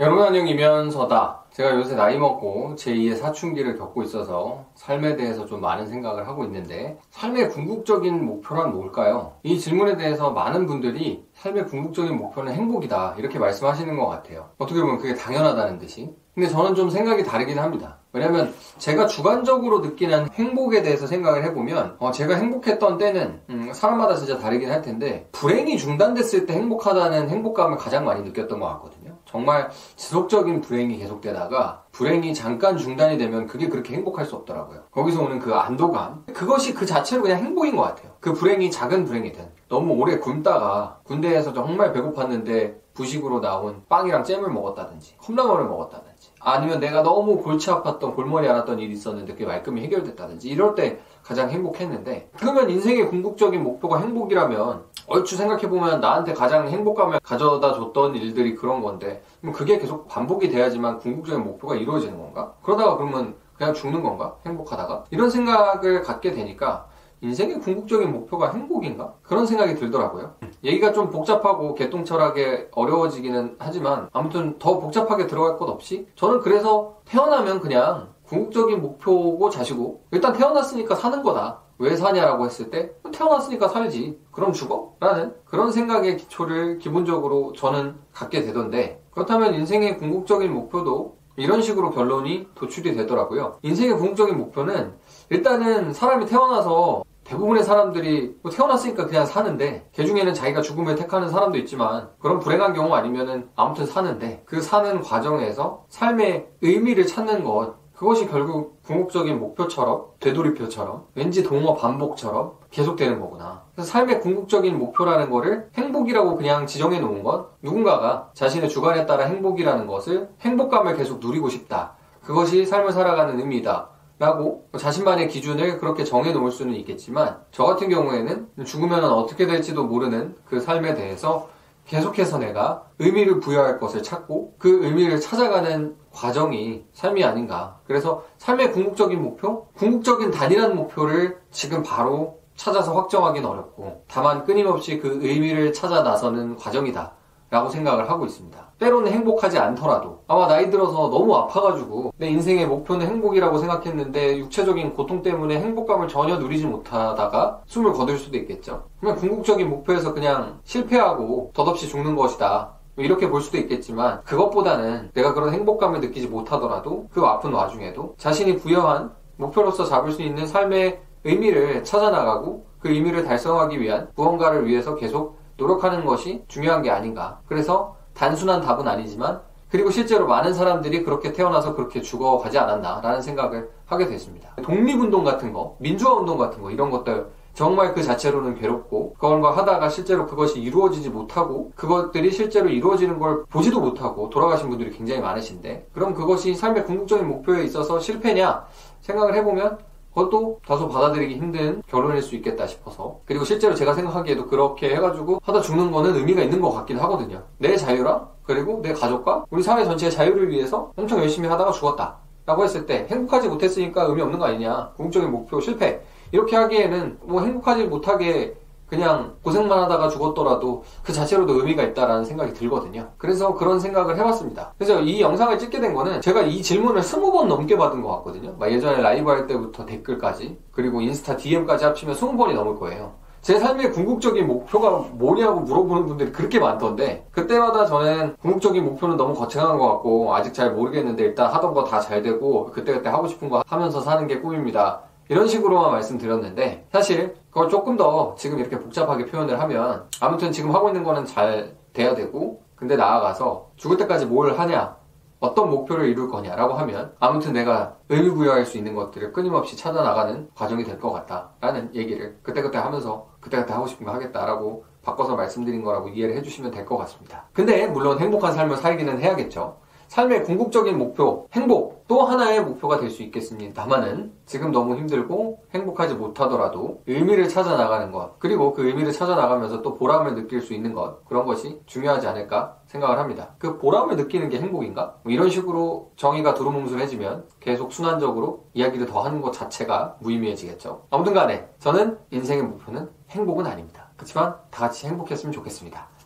여러분 안녕이면서다. 제가 요새 나이 먹고 제2의 사춘기를 겪고 있어서 삶에 대해서 좀 많은 생각을 하고 있는데 삶의 궁극적인 목표란 뭘까요? 이 질문에 대해서 많은 분들이 삶의 궁극적인 목표는 행복이다 이렇게 말씀하시는 것 같아요. 어떻게 보면 그게 당연하다는 듯이. 근데 저는 좀 생각이 다르긴 합니다. 왜냐면 제가 주관적으로 느끼는 행복에 대해서 생각을 해보면 어, 제가 행복했던 때는 음, 사람마다 진짜 다르긴 할 텐데 불행이 중단됐을 때 행복하다는 행복감을 가장 많이 느꼈던 것 같거든요. 정말 지속적인 불행이 계속되다가 불행이 잠깐 중단이 되면 그게 그렇게 행복할 수 없더라고요. 거기서 오는 그 안도감 그것이 그 자체로 그냥 행복인 것 같아요. 그 불행이 작은 불행이든 너무 오래 굶다가 군대에서 정말 배고팠는데 부식으로 나온 빵이랑 잼을 먹었다든지 컵라면을 먹었다든지 아니면 내가 너무 골치 아팠던 골머리 앓았던 일이 있었는데 그게 말끔히 해결됐다든지 이럴 때 가장 행복했는데 그러면 인생의 궁극적인 목표가 행복이라면 얼추 생각해보면 나한테 가장 행복감을 가져다 줬던 일들이 그런 건데 그럼 그게 계속 반복이 돼야지만 궁극적인 목표가 이루어지는 건가? 그러다가 그러면 그냥 죽는 건가? 행복하다가? 이런 생각을 갖게 되니까 인생의 궁극적인 목표가 행복인가? 그런 생각이 들더라고요. 얘기가 좀 복잡하고 개똥철하게 어려워지기는 하지만 아무튼 더 복잡하게 들어갈 것 없이 저는 그래서 태어나면 그냥 궁극적인 목표고 자시고 일단 태어났으니까 사는 거다. 왜 사냐라고 했을 때 태어났으니까 살지. 그럼 죽어? 라는 그런 생각의 기초를 기본적으로 저는 갖게 되던데 그렇다면 인생의 궁극적인 목표도 이런 식으로 결론이 도출이 되더라고요. 인생의 궁극적인 목표는 일단은 사람이 태어나서 대부분의 사람들이 뭐 태어났으니까 그냥 사는데 그 중에는 자기가 죽음을 택하는 사람도 있지만 그런 불행한 경우 아니면은 아무튼 사는데 그 사는 과정에서 삶의 의미를 찾는 것 그것이 결국 궁극적인 목표처럼 되돌이표처럼 왠지 동어 반복처럼 계속되는 거구나. 그래서 삶의 궁극적인 목표라는 거를 행복이라고 그냥 지정해 놓은 건 누군가가 자신의 주관에 따라 행복이라는 것을 행복감을 계속 누리고 싶다. 그것이 삶을 살아가는 의미다. 라고 자신만의 기준을 그렇게 정해 놓을 수는 있겠지만 저 같은 경우에는 죽으면 어떻게 될지도 모르는 그 삶에 대해서 계속해서 내가 의미를 부여할 것을 찾고 그 의미를 찾아가는 과정이 삶이 아닌가. 그래서 삶의 궁극적인 목표? 궁극적인 단일한 목표를 지금 바로 찾아서 확정하기는 어렵고 다만 끊임없이 그 의미를 찾아 나서는 과정이다. 라고 생각을 하고 있습니다. 때로는 행복하지 않더라도 아마 나이 들어서 너무 아파가지고 내 인생의 목표는 행복이라고 생각했는데 육체적인 고통 때문에 행복감을 전혀 누리지 못하다가 숨을 거둘 수도 있겠죠. 그냥 궁극적인 목표에서 그냥 실패하고 덧없이 죽는 것이다. 뭐 이렇게 볼 수도 있겠지만 그것보다는 내가 그런 행복감을 느끼지 못하더라도 그 아픈 와중에도 자신이 부여한 목표로서 잡을 수 있는 삶의 의미를 찾아나가고 그 의미를 달성하기 위한 무언가를 위해서 계속 노력하는 것이 중요한 게 아닌가. 그래서 단순한 답은 아니지만 그리고 실제로 많은 사람들이 그렇게 태어나서 그렇게 죽어가지 않았나라는 생각을 하게 됐습니다. 독립운동 같은 거, 민주화운동 같은 거 이런 것들 정말 그 자체로는 괴롭고 그걸과 하다가 실제로 그것이 이루어지지 못하고 그것들이 실제로 이루어지는 걸 보지도 못하고 돌아가신 분들이 굉장히 많으신데 그럼 그것이 삶의 궁극적인 목표에 있어서 실패냐 생각을 해보면 그것도 다소 받아들이기 힘든 결론일 수 있겠다 싶어서. 그리고 실제로 제가 생각하기에도 그렇게 해가지고 하다 죽는 거는 의미가 있는 것 같긴 하거든요. 내 자유랑 그리고 내 가족과 우리 사회 전체의 자유를 위해서 엄청 열심히 하다가 죽었다. 라고 했을 때 행복하지 못했으니까 의미 없는 거 아니냐. 궁극적인 목표 실패. 이렇게 하기에는 뭐 행복하지 못하게 그냥 고생만 하다가 죽었더라도 그 자체로도 의미가 있다라는 생각이 들거든요. 그래서 그런 생각을 해봤습니다. 그래서 이 영상을 찍게 된 거는 제가 이 질문을 스무 번 넘게 받은 것 같거든요. 예전에 라이브 할 때부터 댓글까지 그리고 인스타 DM까지 합치면 스무 번이 넘을 거예요. 제 삶의 궁극적인 목표가 뭐냐고 물어보는 분들이 그렇게 많던데 그때마다 저는 궁극적인 목표는 너무 거창한 것 같고 아직 잘 모르겠는데 일단 하던 거 다 잘 되고 그때그때 하고 싶은 거 하면서 사는 게 꿈입니다. 이런 식으로만 말씀드렸는데 사실 그걸 조금 더 지금 이렇게 복잡하게 표현을 하면 아무튼 지금 하고 있는 거는 잘 돼야 되고 근데 나아가서 죽을 때까지 뭘 하냐 어떤 목표를 이룰 거냐라고 하면 아무튼 내가 의미 부여할 수 있는 것들을 끊임없이 찾아 나가는 과정이 될 것 같다라는 얘기를 그때그때 하면서 그때그때 하고 싶은 거 하겠다라고 바꿔서 말씀드린 거라고 이해를 해주시면 될 것 같습니다. 근데 물론 행복한 삶을 살기는 해야겠죠. 삶의 궁극적인 목표, 행복 또 하나의 목표가 될 수 있겠습니다만은 지금 너무 힘들고 행복하지 못하더라도 의미를 찾아 나가는 것 그리고 그 의미를 찾아 나가면서 또 보람을 느낄 수 있는 것 그런 것이 중요하지 않을까 생각을 합니다. 그 보람을 느끼는 게 행복인가? 뭐 이런 식으로 정의가 두루뭉술해지면 계속 순환적으로 이야기를 더 하는 것 자체가 무의미해지겠죠. 아무튼 간에 저는 인생의 목표는 행복은 아닙니다. 그렇지만 다 같이 행복했으면 좋겠습니다.